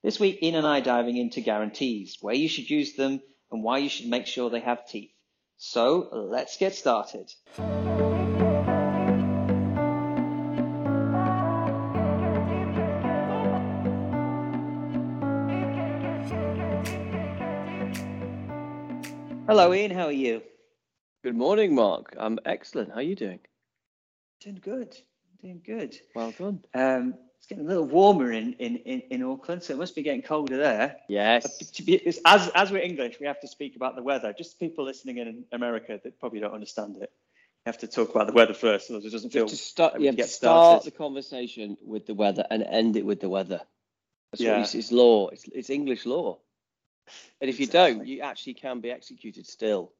This week, Ian and I are diving into guarantees, where you should use them, and why you should make sure they have teeth. So let's get started. Hello, Ian. How are you? Good morning, Mark. I'm excellent. How are you doing? Doing good. Doing good. Well done. Um, it's getting a little warmer in, in, in, in Auckland, so it must be getting colder there. Yes. Uh, to be, as, as we're English, we have to speak about the weather. Just people listening in America that probably don't understand it. You have to talk about the weather first, so it doesn't feel. To start, you have to get start started. the conversation with the weather and end it with the weather. That's Yeah. what it's, it's law. It's, it's English law. And if you don't, you actually can be executed still.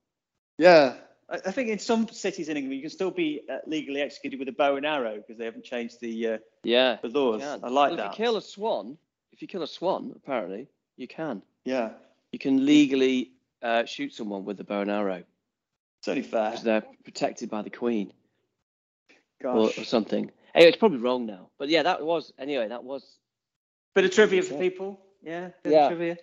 Yeah. I, think in some cities in England, you can still be uh, legally executed with a bow and arrow because they haven't changed the uh, Yeah. the laws. I like Well, that. If you kill a swan, if you kill a swan, apparently you can. yeah. You can legally uh, shoot someone with a bow and arrow It's only fair. because they're protected by the queen or, or something. Anyway, it's probably wrong now, but yeah, that was anyway. That was Bit of trivia for people. Yeah. Bit Yeah. Of trivia.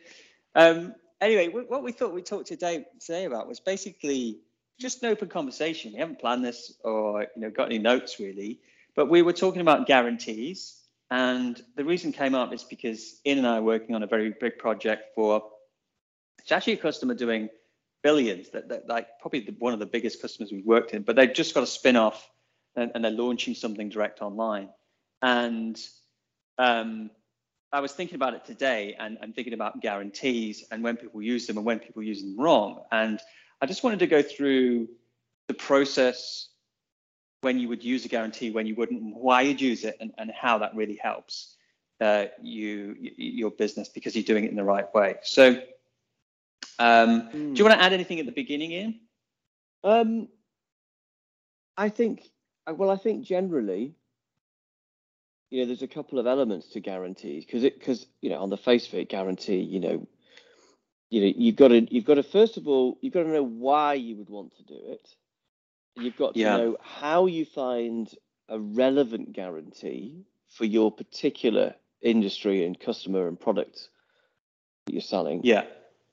Um, anyway, what we thought we talked today today about was basically just an open conversation. We haven't planned this or you know got any notes really, but we were talking about guarantees, and the reason came up is because Ian and I are working on a very big project for. It's actually a customer doing billions. That, that like probably the, one of the biggest customers we've worked in, but they've just got a spin off, and, and they're launching something direct online, and um, I was thinking about it today and, and thinking about guarantees and when people use them and when people use them wrong. And I just wanted to go through the process when you would use a guarantee, when you wouldn't, why you'd use it, and, and how that really helps uh, you, your business because you're doing it in the right way. So, um, do you want to add anything at the beginning, Ian? Um, I think, uh, well, I think generally, you know, there's a couple of elements to guarantees because it, because you know, on the face of it, guarantee, you know, you know, you've got to, you've got to first of all, you've got to know why you would want to do it. You've got to Yeah. know how you find a relevant guarantee for your particular industry and customer and product that you're selling Yeah.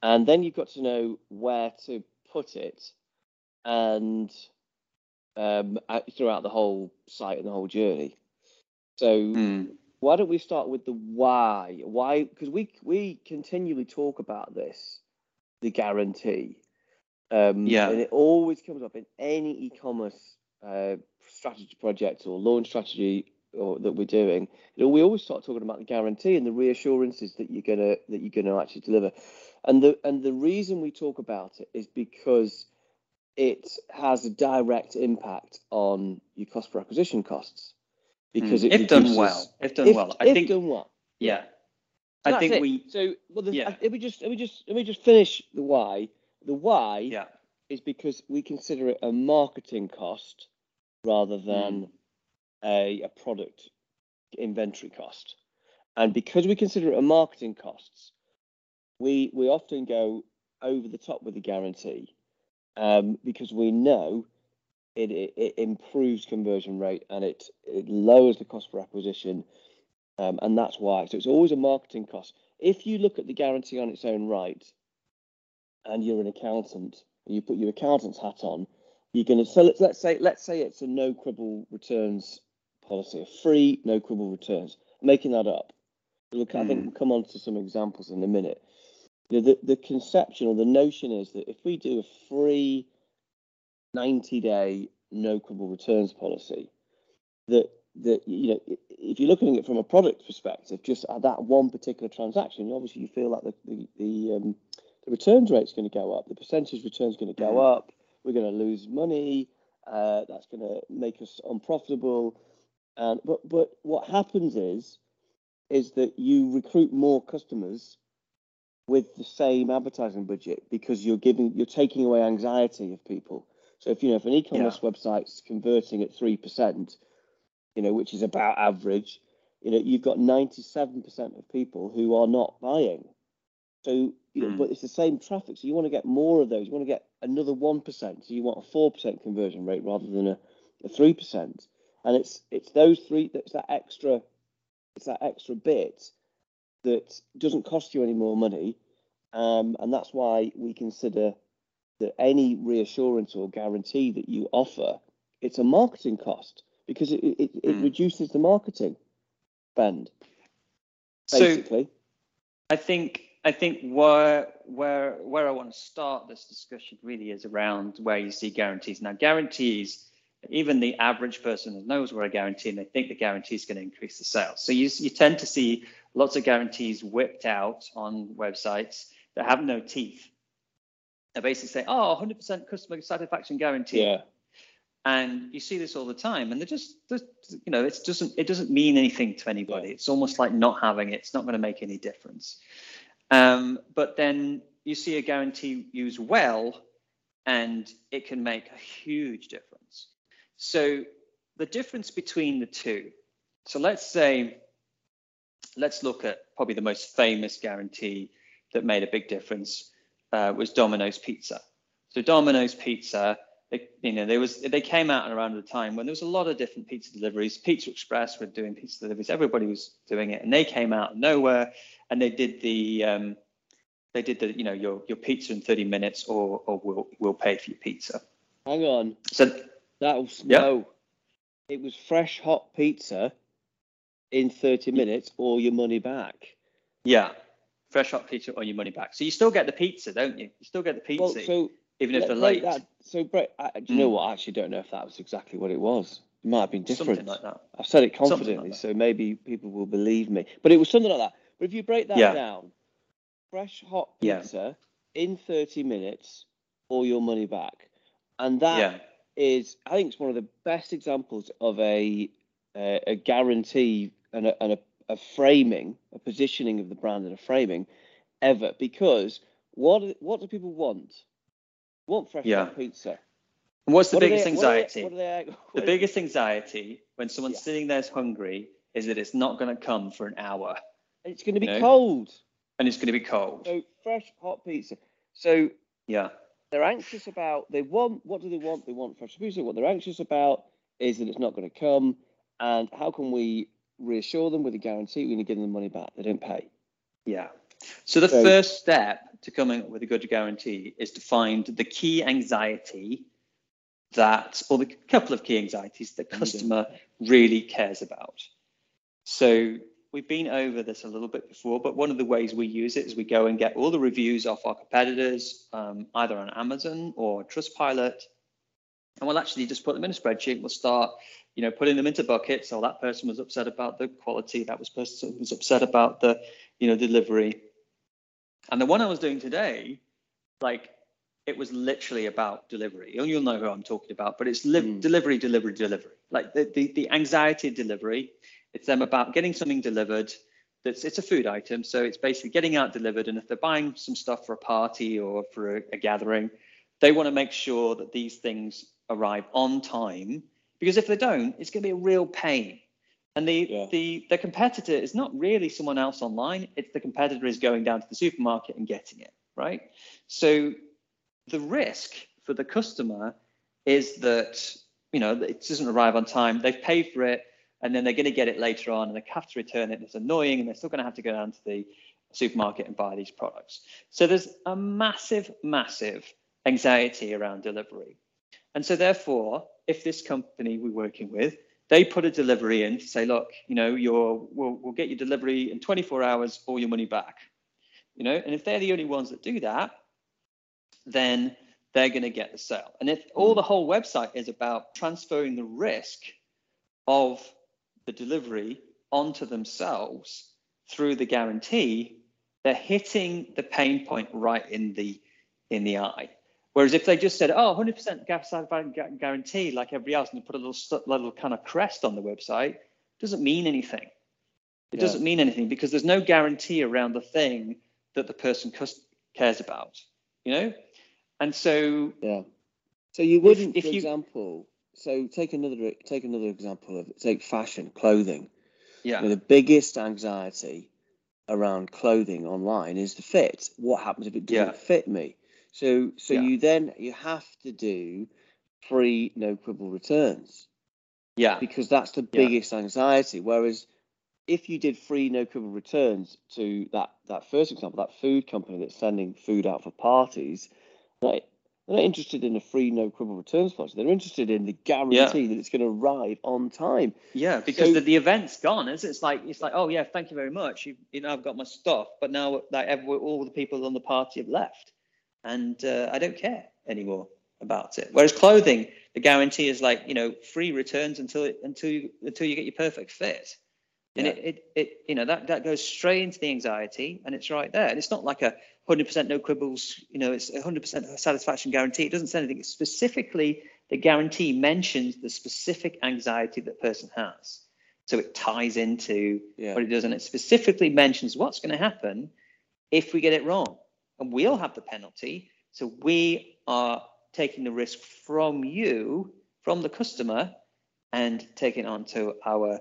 and then you've got to know where to put it and um, uh, throughout the whole site and the whole journey so Mm. Why don't we start with the why? Why because we we continually talk about this the guarantee. Um, Yeah. and it always comes up in any e-commerce uh, strategy project or launch strategy or that we're doing. You know, we always start talking about the guarantee and the reassurances that you're gonna that you're gonna actually deliver. And the and the reason we talk about it is because it has a direct impact on your cost per acquisition costs because Mm. if done well, if done if, well, I if think. done well yeah. So I think it. we. So, well, the, Yeah. let me just let me just let me just finish the why. The why Yeah. is because we consider it a marketing cost rather than Mm. a, a product inventory cost, and because we consider it a marketing costs, we we often go over the top with the guarantee um, because we know it, it, it improves conversion rate and it it lowers the cost per acquisition um, and that's why. So it's always a marketing cost. If you look at the guarantee on its own right, and you're an accountant, and you put your accountant's hat on, you're going to. So let's, let's say let's say it's a no quibble returns policy, a free no quibble returns. Making that up. Look, I think we'll come on to some examples in a minute. Know, the the conception or the notion is that if we do a free 90 day no quibble returns policy, that that you know if you're looking at it from a product perspective, just at that one particular transaction, obviously you feel like the the the, um, the returns rate's going to go up, the percentage return's going to go Mhm. up, we're going to lose money, uh, that's going to make us unprofitable, and but but what happens is is that you recruit more customers with the same advertising budget because you're giving you're taking away anxiety of people. So if you know if an e-commerce yeah. website's converting at three percent, you know, which is about average, you know, you've got 97% of people who are not buying. So, you know, mm. but it's the same traffic. So you want to get more of those. You want to get another 1%. So you want a 4% conversion rate rather than a, a 3%. And it's it's those three, that's that extra, it's that extra bit that doesn't cost you any more money. Um, and that's why we consider that any reassurance or guarantee that you offer, it's a marketing cost because it, it, it mm. reduces the marketing spend. Basically. So I think I think where where where I want to start this discussion really is around where you see guarantees. Now guarantees, even the average person knows where a guarantee and they think the guarantee is going to increase the sales. So you you tend to see lots of guarantees whipped out on websites that have no teeth. They basically say, "Oh, 100% customer satisfaction guarantee." Yeah. And you see this all the time and they're just, you know it doesn't it doesn't mean anything to anybody. It's almost like not having it. It's not going to make any difference. Um, but then you see a guarantee used well and it can make a huge difference. So the difference between the two so let's say let's look at probably the most famous guarantee that made a big difference uh, was domino's pizza so domino's pizza they, you know, there was they came out around the time when there was a lot of different pizza deliveries. Pizza Express were doing pizza deliveries. Everybody was doing it, and they came out of nowhere, and they did the um, they did the you know your your pizza in 30 minutes, or or we'll we'll pay for your pizza. Hang on. So that was yeah. no. It was fresh hot pizza in 30 minutes, or your money back. Yeah, fresh hot pizza or your money back. So you still get the pizza, don't you? You still get the pizza. Well, so even if they're late. That, so, Brett, I, do you know what? I actually don't know if that was exactly what it was. It might have been different. Something like that. I've said it confidently, like so maybe people will believe me. But it was something like that. But if you break that yeah. down, fresh hot pizza yeah. in 30 minutes, or your money back, and that yeah. is, I think, it's one of the best examples of a uh, a guarantee and a, and a, a framing, a positioning of the brand and a framing ever. Because what what do people want? want fresh yeah. pizza. And what's the what biggest they, anxiety? What are they, what are they, the biggest anxiety when someone's yeah. sitting there hungry is that it's not going to come for an hour. It's going to be know? cold. And it's going to be cold. So fresh hot pizza. So yeah, they're anxious about. They want. What do they want? They want fresh pizza. What they're anxious about is that it's not going to come. And how can we reassure them with a guarantee? We're going to give them the money back. They don't pay. Yeah. So the so, first step to coming up with a good guarantee is to find the key anxiety that, or the couple of key anxieties the customer really cares about. So we've been over this a little bit before, but one of the ways we use it is we go and get all the reviews off our competitors, um, either on Amazon or Trustpilot, and we'll actually just put them in a spreadsheet. We'll start, you know, putting them into buckets. So that person was upset about the quality. That was person was upset about the, you know, delivery. And the one I was doing today, like it was literally about delivery. And you'll know who I'm talking about, but it's li- mm. delivery, delivery, delivery. Like the, the, the anxiety of delivery. It's them about getting something delivered. That's it's a food item, so it's basically getting out delivered. And if they're buying some stuff for a party or for a, a gathering, they want to make sure that these things arrive on time. Because if they don't, it's going to be a real pain. And the, yeah. the the competitor is not really someone else online. It's the competitor is going down to the supermarket and getting it, right? So the risk for the customer is that you know it doesn't arrive on time. They've paid for it, and then they're going to get it later on, and they have to return it. It's annoying, and they're still going to have to go down to the supermarket and buy these products. So there's a massive, massive anxiety around delivery, and so therefore, if this company we're working with they put a delivery in to say, look, you know, you're, we'll, we'll get your delivery in 24 hours or your money back. You know, and if they're the only ones that do that, then they're going to get the sale. And if all the whole website is about transferring the risk of the delivery onto themselves through the guarantee, they're hitting the pain point right in the in the eye. Whereas if they just said, oh, 100% gas guarantee like everybody else, and they put a little, little kind of crest on the website, doesn't mean anything. It yeah. doesn't mean anything because there's no guarantee around the thing that the person cares about, you know? And so yeah. So you wouldn't, if for you- example, so take another take another example of take fashion, clothing. yeah, You know, the biggest anxiety around clothing online is the fit. What happens if it doesn't Yeah. fit me? So so Yeah. you then you have to do free no quibble returns yeah, because that's the Yeah. biggest anxiety. Whereas if you did free no quibble returns to that that first example, that food company that's sending food out for parties, right? They're not interested in a free no quibble returns policy. They're interested in the guarantee that it's going to arrive on time. yeah, because So- the, the event's gone. Is it's like it's like oh yeah, thank you very much. You, you know I've got my stuff, but now like every, all the people on the party have left, and uh, I don't care anymore about it. Whereas clothing, the guarantee is like you know free returns until it, until you until you get your perfect fit. And Yeah. it, it, it, you know, that, that goes straight into the anxiety and it's right there. And it's not like a 100% no quibbles, you know, it's a 100% satisfaction guarantee. It doesn't say anything. It's specifically, the guarantee mentions the specific anxiety that person has. So it ties into Yeah. what it does. And it specifically mentions what's going to happen if we get it wrong. And we'll have the penalty. So we are taking the risk from you, from the customer, and taking it onto our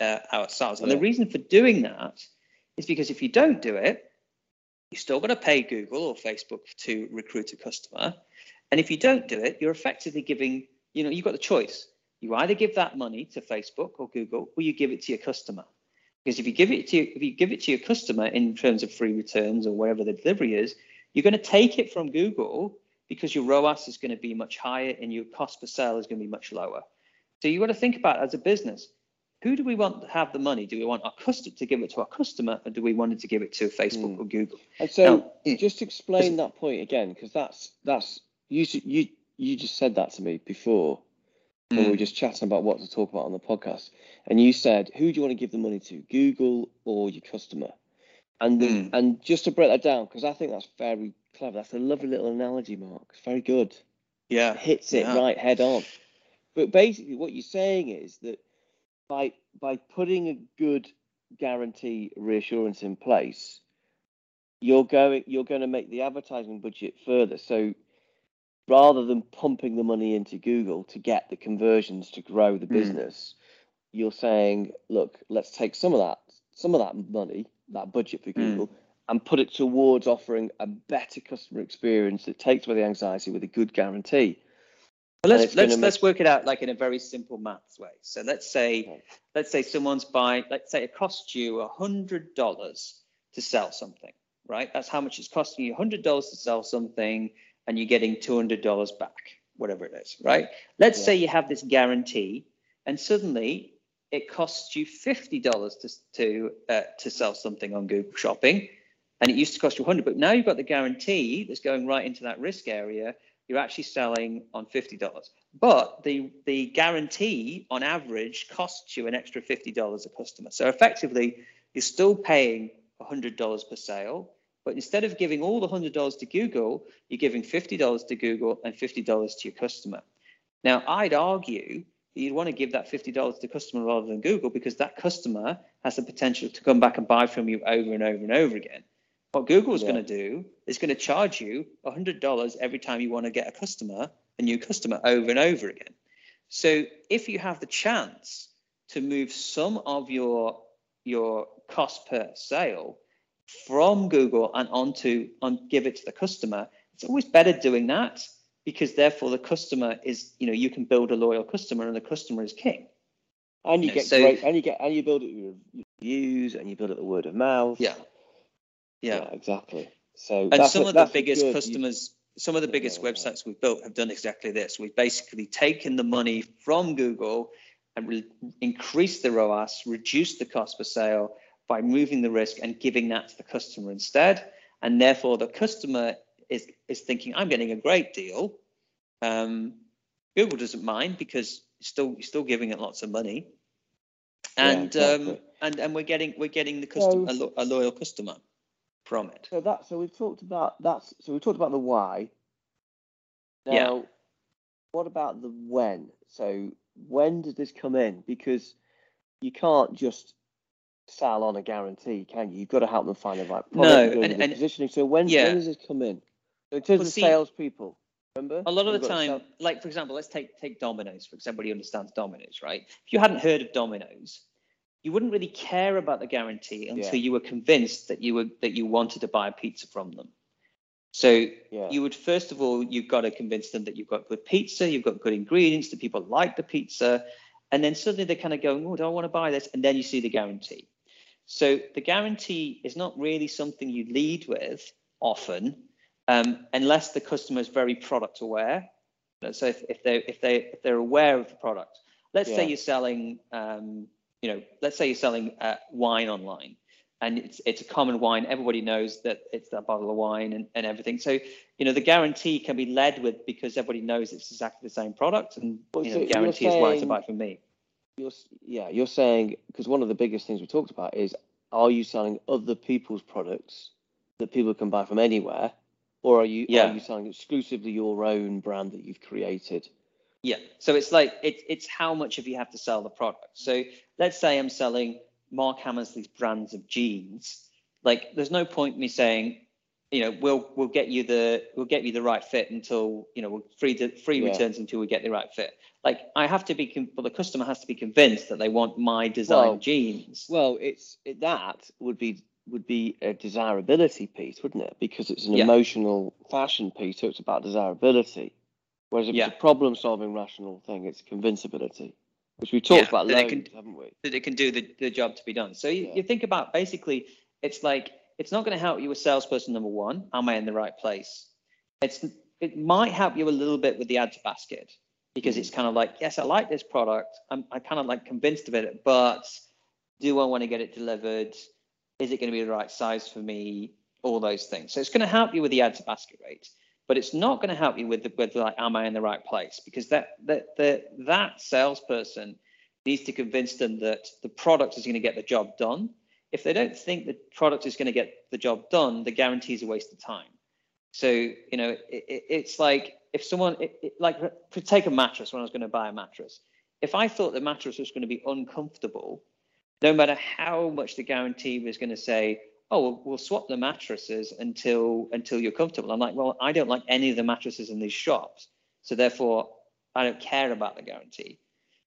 uh, ourselves. And the reason for doing that is because if you don't do it, you're still going to pay Google or Facebook to recruit a customer. And if you don't do it, you're effectively giving, you know, you've got the choice. You either give that money to Facebook or Google, or you give it to your customer. Because if you give it to if you give it to your customer in terms of free returns or whatever the delivery is, you're going to take it from Google because your ROAS is going to be much higher and your cost per sale is going to be much lower. So you got to think about as a business. Who do we want to have the money? Do we want our customer to give it to our customer, or do we want it to give it to Facebook Mm. or Google? And so Now, just explain that point again, because that's that's you you you just said that to me before when we Mm. were just chatting about what to talk about on the podcast, and you said who do you want to give the money to, Google or your customer? And the, Mm. and just to break that down, because I think that's very clever. That's a lovely little analogy, Mark. It's very good. Yeah, It hits it Yeah. right head on. But basically, what you're saying is that by by putting a good guarantee reassurance in place, you're going you're going to make the advertising budget further. So rather than pumping the money into Google to get the conversions to grow the Mm. business, you're saying, look, let's take some of that some of that money, that budget for Mm. Google, and put it towards offering a better customer experience that takes away the anxiety with a good guarantee. Well, let's let's make- let's work it out like in a very simple maths way. So let's say Okay. let's say someone's buying. Let's say it costs you a hundred dollars to sell something, right? That's how much it's costing you. A hundred dollars to sell something, and you're getting two hundred dollars back, whatever it is, right? Let's Yeah. say you have this guarantee, and suddenly it costs you fifty dollars to to uh, to sell something on Google Shopping, and it used to cost you 100 but now you've got the guarantee that's going right into that risk area you're actually selling on $50 but the the guarantee on average costs you an extra $50 a customer so effectively you're still paying $100 per sale but instead of giving all the $100 to google you're giving $50 to google and $50 to your customer now i'd argue that you'd want to give that $50 to the customer rather than google because that customer has the potential to come back and buy from you over and over and over again what Google's Yeah. going to do is going to charge you $100 every time you want to get a customer, a new customer, over and over again. So if you have the chance to move some of your your cost per sale from Google and onto on give it to the customer, it's always better doing that because therefore the customer is, you know, you can build a loyal customer and the customer is king. And you Yeah, get so- great, and you get, and you build it with reviews, and you build it the word of mouth. Yeah. Yeah. exactly. So and some a- of the biggest good- you- customers some of the biggest Yeah, yeah. websites we've built have done exactly this we've basically taken the money from google and re- increased the roas reduced the cost per sale by moving the risk and giving that to the customer instead and therefore the customer is is thinking i'm getting a great deal um, google doesn't mind because still still giving it lots of money Yeah, and exactly. um, and and we're getting we're getting the customer a, lo- a loyal customer from it So that so we've talked about that's so we talked about the why. Now, Yeah. what about the when? So when does this come in? Because you can't just sell on a guarantee, can you? You've got to help them find the right product. No, and- and- positioning. So when, yeah. when does this come in? So in terms Well, of see, salespeople, remember? A lot of You've the time, sell- like for example, let's take take Domino's for example. Everybody understands Domino's, right? If you hadn't heard of Domino's, you wouldn't really care about the guarantee until Yeah. you were convinced that you were that you wanted to buy a pizza from them. So yeah. you would first of all you've got to convince them that you've got good pizza, you've got good ingredients, that people like the pizza, and then suddenly they're kind of going, "Oh, do I want to buy this?" And then you see the guarantee. So the guarantee is not really something you lead with often, um, unless the customer is very product aware. So if, if they if they if they're aware of the product, let's say you're selling, um, you know, let's say you're selling uh, wine online, and it's it's a common wine. Everybody knows that it's that bottle of wine and, and everything. So you know the guarantee can be led with because everybody knows it's exactly the same product, and Well, you know, you're guarantee is right to buy from me. You're, yeah, you're saying because one of the biggest things we talked about is are you selling other people's products that people can buy from anywhere, or are you Yeah. are you selling exclusively your own brand that you've created? Yeah. So it's like it's it's how much of you have to sell the product. So let's say I'm selling Mark Hammersley's brands of jeans. Like there's no point me saying, you know, we'll we'll get you the we'll get you the right fit until you know we'll free the free Yeah. returns until we get the right fit. Like I have to be con- well, the customer has to be convinced that they want my design Well, jeans. Well, it's it, that would be would be a desirability piece, wouldn't it? Because it's an Yeah. emotional fashion piece, so it's about desirability. Whereas if Yeah. it's a problem-solving rational thing, it's convincibility, which we've talked about loads, can- haven't we? that it can do the, the job to be done. So you, you think about basically, it's like it's not going to help you with salesperson number one. Am I in the right place? It's it might help you a little bit with the to basket because it's kind of like yes, I like this product. I'm I kind of like convinced of it, but do I want to get it delivered? Is it going to be the right size for me? All those things. So it's going to help you with the to basket rate, but it's not going to help you with the, with like am I in the right place? Because that that the, that salesperson needs to convince them that the product is going to get the job done. If they don't think the product is going to get the job done, the guarantee is a waste of time. So you know, it, it, it's like if someone it, like take a mattress when I was going to buy a mattress. If I thought the mattress was going to be uncomfortable, no matter how much the guarantee was going to say, "Oh, we'll, we'll swap the mattresses until until you're comfortable," I'm like, "Well, I don't like any of the mattresses in these shops, so therefore I don't care about the guarantee."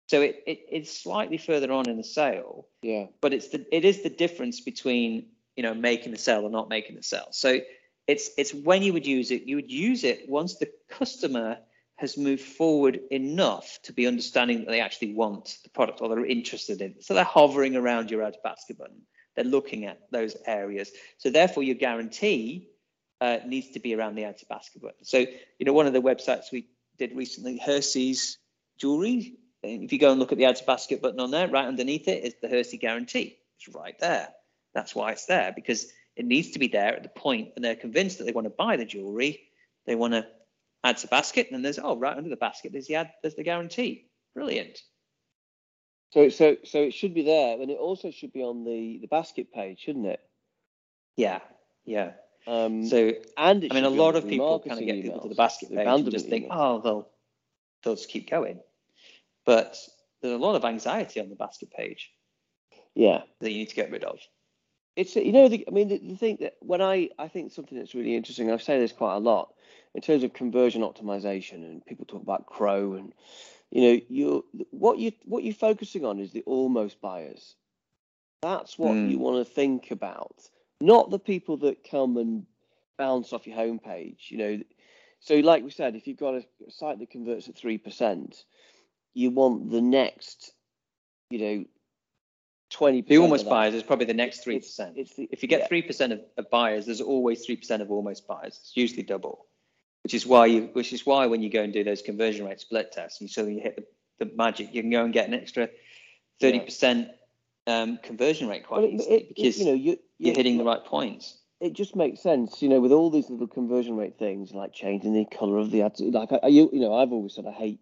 So it, it it's slightly further on in the sale, Yeah. but it's the it is the difference between you know making the sale or not making the sale. So it's it's when you would use it, you would use it once the customer has moved forward enough to be understanding that they actually want the product or they're interested in it. So they're hovering around your ad basket button. They're looking at those areas. So therefore your guarantee uh, needs to be around the add to basket button. So you know one of the websites we did recently, Hersey's jewelry. If you go and look at the add to basket button on there, right underneath it is the Hersey guarantee. It's right there. That's why it's there because it needs to be there at the point when they're convinced that they want to buy the jewelry. They want to add to basket, and then there's oh right under the basket there's the ad, there's the guarantee. Brilliant. So so so it should be there, and it also should be on the the basket page, shouldn't it? Yeah, yeah. Um, So and I mean, a should be on lot of people kind of get people to the basket page and just think, oh, they'll they'll just keep going. But there's a lot of anxiety on the basket page yeah. that you need to get rid of. it's you know the, I mean the, the thing that when I I think something that's really interesting I say this quite a lot in terms of conversion optimization and people talk about CRO and you know you what you what you're focusing on is the almost buyers that's what Mm. you want to think about not the people that come and bounce off your homepage you know so like we said if you've got a site that converts at 3% you want the next you know 20% The almost buyers is probably the next three percent. it's the- If you get yeah. three percent of, of buyers, there's always three percent of almost buyers. It's usually double, which is why you, which is why when you go and do those conversion rate split tests, you suddenly hit the, the magic, you can go and get an extra thirty percent um, conversion rate quite it- easily it- because you know you, you're you- hitting the right points. It just makes sense, you know, with all these little conversion rate things like changing the color of the ad. Like I- you, you know, I've always said I hate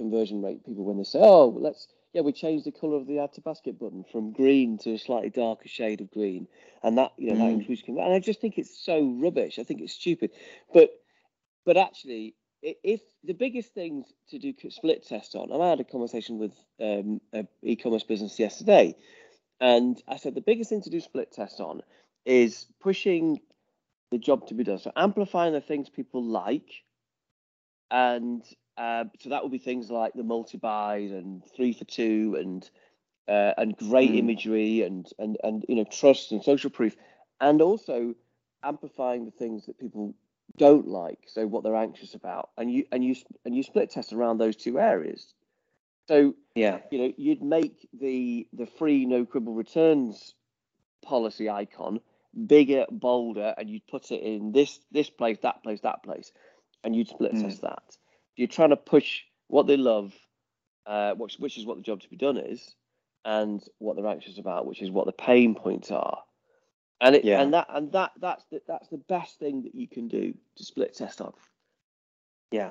conversion rate people when they say, "Oh, let's yeah, we changed the color of the add to basket button from green to a slightly darker shade of green," and that you know that Mm. includes conversion. And I just think it's so rubbish. I think it's stupid, but but actually, if the biggest things to do split test on, and I had a conversation with um, an e-commerce business yesterday, And I said the biggest thing to do split test on is pushing the job to be done. So amplifying the things people like, and uh, so that would be things like the multi buys and three for two and uh, and great mm. imagery and and and you know trust and social proof, and also amplifying the things that people don't like, so what they're anxious about, and you and you and you split test around those two areas. So yeah, you know, you'd make the the free no quibble returns policy icon bigger, bolder, and you'd put it in this this place, that place, that place, and you'd split mm. test that. You're trying to push what they love, uh, which which is what the job to be done is, and what they're anxious about, which is what the pain points are. And it, yeah. and that and that that's the, that's the best thing that you can do to split test off. Yeah,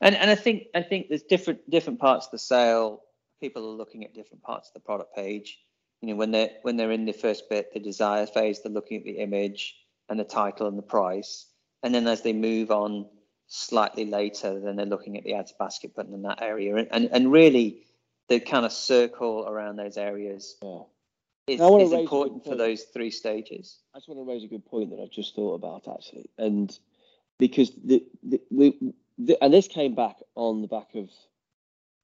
and and I think I think there's different different parts of the sale. People are looking at different parts of the product page. You know, when they're when they're in the first bit, the desire phase, they're looking at the image and the title and the price. And then as they move on slightly later, than they're looking at the ads basket button in that area. And and, and really the kind of circle around those areas yeah. is, is important for those three stages. I just want to raise a good point that I've just thought about actually. And because the, the we the, and this came back on the back of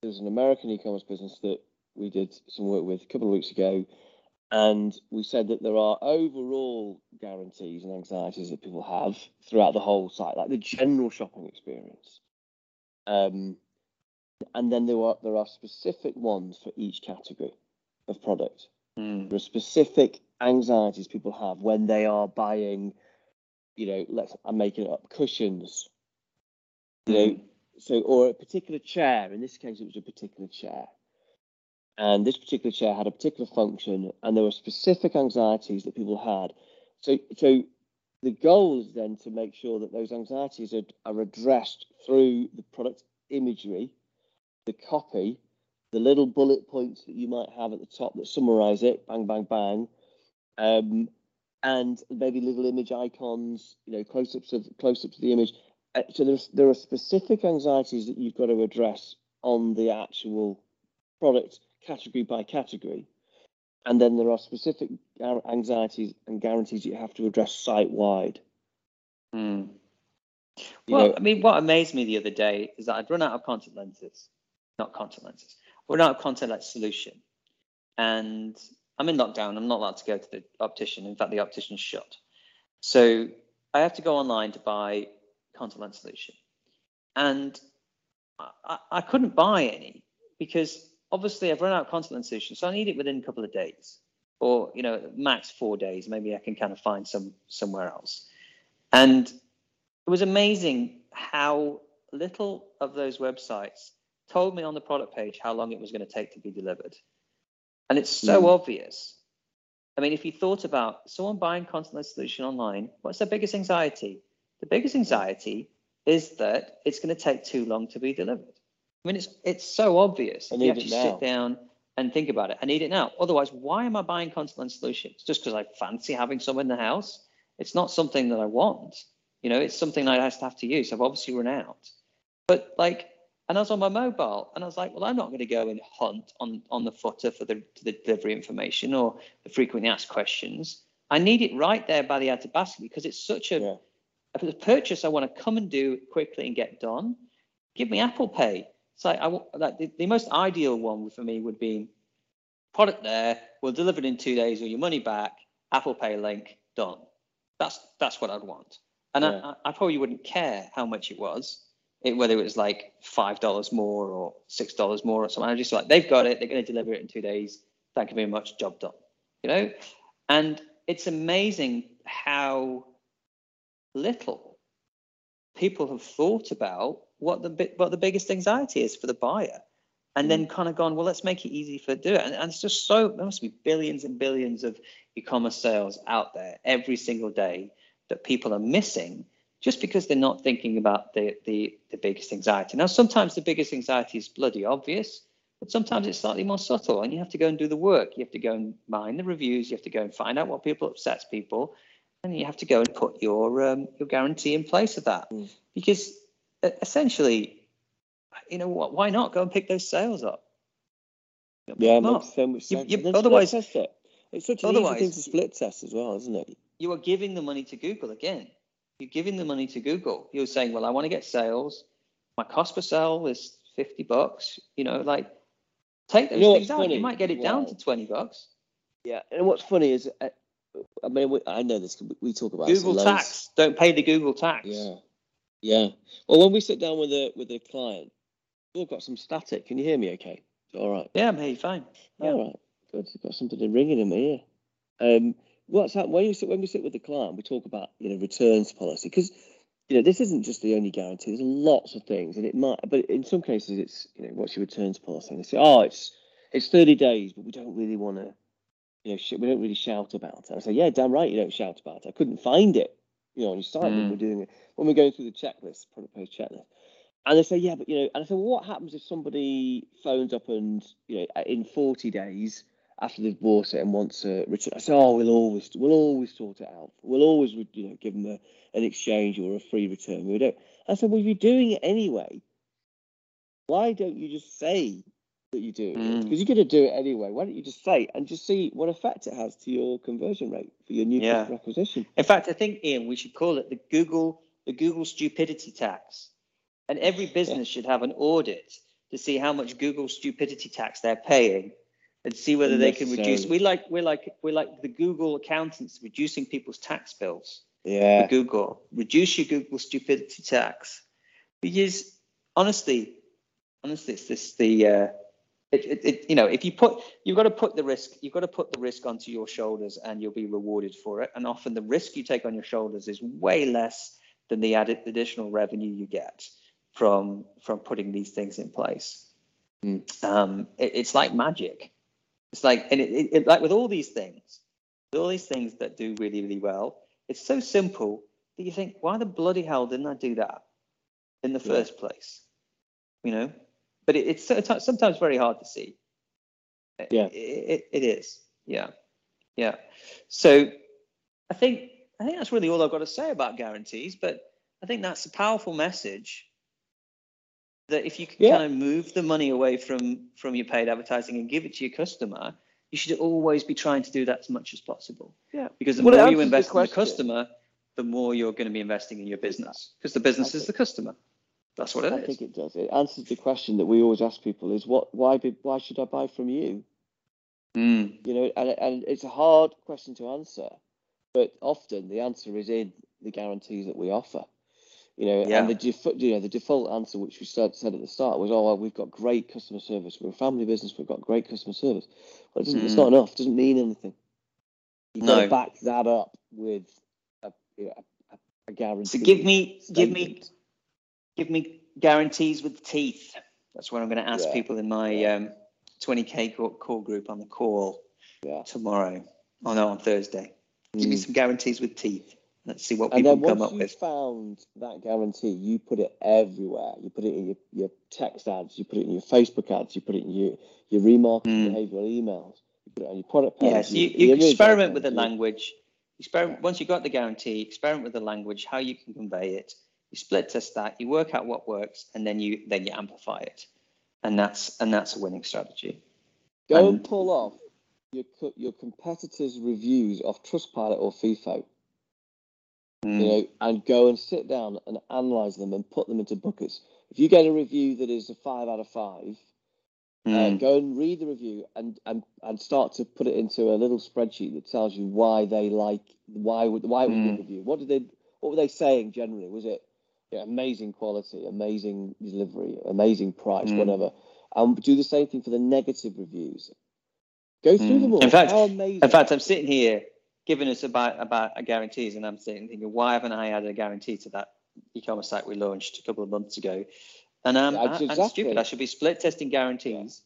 there's an American e-commerce business that we did some work with a couple of weeks ago, and we said that there are overall guarantees and anxieties that people have throughout the whole site, like the general shopping experience. Um, and then there are there are specific ones for each category of product. Mm. There are specific anxieties people have when they are buying, you know, let's I'm making it up cushions you know, so or a particular chair. In this case, it was a particular chair, and this particular chair had a particular function, and there were specific anxieties that people had. So, so the goal is then to make sure that those anxieties are, are addressed through the product imagery, the copy, the little bullet points that you might have at the top that summarize it, bang, bang, bang, um, and maybe little image icons, you know, close-ups of close-ups of the image, uh, so there's, there are specific anxieties that you've got to address on the actual product category by category. And then there are specific anxieties and guarantees you have to address site wide. Hmm. Well, know, I mean, what amazed me the other day is that I'd run out of contact lenses, not contact lenses, run out of contact lens solution. And I'm in lockdown. I'm not allowed to go to the optician. In fact, the optician's shut. So I have to go online to buy contact lens solution. And I, I, couldn't buy any because obviously I've run out of contact lens solution, so I need it within a couple of days, or you know, max four days. Maybe I can kind of find some somewhere else. And it was amazing how little of those websites told me on the product page how long it was going to take to be delivered. And it's so mm. obvious. I mean, if you thought about someone buying contact lens solution online, what's their biggest anxiety? The biggest anxiety is that it's going to take too long to be delivered. I mean, it's it's so obvious. I need you have to sit down and think about it. I need it now. Otherwise, why am I buying contact lens solutions? Just because I fancy having some in the house? It's not something that I want. You know, it's something I just have to use. I've obviously run out. But like, and I was on my mobile, and I was like, well, I'm not going to go and hunt on on the footer for the the delivery information or the frequently asked questions. I need it right there by the to basket because it's such a yeah a purchase I want to come and do quickly and get done, give me Apple Pay. So I, like the, the most ideal one for me would be product there, we'll deliver it in two days or your money back, Apple Pay link, done. That's that's what I'd want. And yeah. I, I probably wouldn't care how much it was, it, whether it was like five dollars more or six dollars more or something. I just like they've got it, they're going to deliver it in two days. Thank you very much, job done. You know, and it's amazing how little people have thought about what the what the biggest anxiety is for the buyer. And then mm. kind of gone well let's make it easy for do it. And, and it's just so there must be billions and billions of e-commerce sales out there every single day that people are missing just because they're not thinking about the, the the biggest anxiety. Now sometimes the biggest anxiety is bloody obvious but sometimes it's slightly more subtle and you have to go and do the work. You have to go and mine the reviews. You have to go and find out what people upsets people. And you have to go and put your um, your guarantee in place of that. Mm. because essentially, you know what? Why not go and pick those sales up? Yeah, makes so much sense. You, you, otherwise, It's such an Otherwise, easy thing to split test as well, isn't it? you are giving the money to Google again. You're giving the money to Google. You're saying, well, I want to get sales. My cost per sale is 50 bucks. You know, like take those You know things out. funny You might get it as down to 20 bucks. Yeah. And what's funny is, uh, I mean, we, I know this. We talk about Google tax. Don't pay the Google tax. Yeah. Yeah. Well, when we sit down with a with a client, we've got some static. Can you hear me? Okay. All right. Yeah, I'm here, fine. Yeah. All right. Good. You've got something ringing in my ear. Um, what's that? When you sit when we sit with the client, we talk about you know returns policy because you know this isn't just the only guarantee. There's lots of things, and it might, but in some cases, it's you know what's your returns policy? And they say, oh, it's it's 30 days, but we don't really want to, you know, sh- we don't really shout about it. I say, yeah, damn right, you don't shout about it. I couldn't find it, you know, on your site when Mm. we're doing it when we're going through the checklist, product page checklist. And they say, yeah, but you know, and I said, well, what happens if somebody phones up and you know in 40 days after they've bought it and wants a return? I said, oh, we'll always we'll always sort it out. We'll always you know give them a, an exchange or a free return. We don't. I said, well, if you're doing it anyway, why don't you just say that you do? Mm. Because you're going to do it anyway. Why don't you just say and just see what effect it has to your conversion rate for your new Yeah. customer acquisition? In fact, I think Ian, we should call it the Google the Google stupidity tax, and every business should have an audit to see how much Google stupidity tax they're paying, and see whether they can reduce. We like we're like we're like the Google accountants reducing people's tax bills. Yeah. for Google. Reduce your Google stupidity tax. Because honestly, honestly, it's this the uh, it, it, it, you know if you put you've got to put the risk you've got to put the risk onto your shoulders and you'll be rewarded for it. And often the risk you take on your shoulders is way less than the added additional revenue you get from from putting these things in place. Mm. Um, it, it's like magic. It's like and it, it, it like with all these things, with all these things that do really really well. It's so simple that you think, why the bloody hell didn't I do that in the Yeah. first place? You know, but it, it's sometimes very hard to see. Yeah. It, it, is. Yeah. Yeah. So I think I think that's really all I've got to say about guarantees. But I think that's a powerful message that if you can Yeah. kind of move the money away from from your paid advertising and give it to your customer, you should always be trying to do that as much as possible. Yeah. Because the Well, more you invest in the customer, the more you're going to be investing in your business because the business is the customer. That's what it I is. think it does. It answers the question that we always ask people: is what why be, why should I buy from you? Mm. You know, and and it's a hard question to answer, but often the answer is in the guarantees that we offer. You know, Yeah. and the default, you know, the default answer, which we said, said at the start, was, "Oh, well, we've got great customer service. We're a family business. We've got great customer service." Well, it doesn't, it's Mm. not enough. It doesn't mean anything. Got No. to back that up with a, you know, a, a guarantee. So give me, give me, statement. Give me guarantees with teeth. That's what I'm going to ask Yeah. people in my um, 20k call, call group on the call Yeah. tomorrow. Oh no, on Thursday. Give me Mm. some guarantees with teeth. Let's see what people And then come once up you with. found that guarantee, you put it everywhere. You put it in your, your text ads, you put it in your Facebook ads, you put it in your, your remarketing Mm. behavioral emails, you put it on your product page. Yes, you, your- you your image experiment with the language. Experiment once you got the guarantee. Experiment with the language, how you can convey it. You split test that. You work out what works, and then you then you amplify it, and that's and that's a winning strategy. Go and pull off your co- your competitors' reviews off Trustpilot or Feefo, Mm. you know, and go and sit down and analyze them and put them into buckets. If you get a review that is a five out of five, uh, Mm. go and read the review and, and and start to put it into a little spreadsheet that tells you why they like why would why a Mm. good review. What did they what were they saying generally? Was it yeah, amazing quality, amazing delivery, amazing price, Mm. whatever? And do the same thing for the negative reviews. Go through Mm. them all. In fact- How amazing! In fact, I'm sitting here giving us about about guarantees, and I'm sitting thinking, why haven't I added a guarantee to that e-commerce site we launched a couple of months ago? And I'm, Yeah, I- I'm stupid. I should be split testing guarantees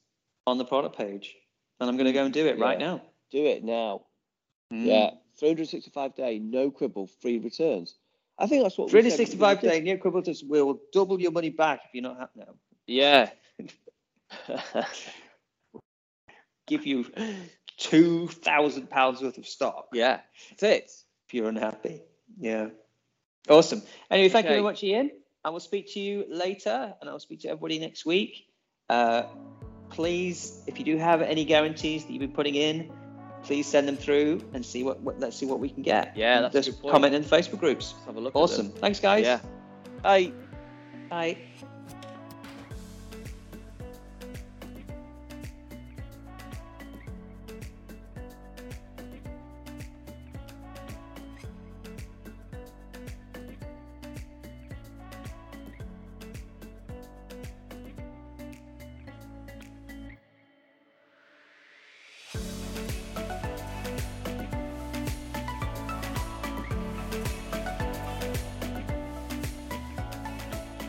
on the product page, and I'm going to go and do it right now. do it now. Mm. Yeah, 365 day, no quibble, free returns. I think that's what we said at the 365 beginning. day near equivalent will double your money back if you're not happy now. Yeah. Give you two thousand pounds worth of stock yeah, that's it. if you're unhappy. Yeah. Awesome. Anyway, thank you very much, Ian. I will speak to you later, and I'll speak to everybody next week. Uh, please, if you do have any guarantees that you've been putting in, please send them through and see what, what let's see what we can get. Yeah, that's just comment in the Facebook groups. Let's have a look. Awesome. Thanks, guys. Yeah. Bye. Bye.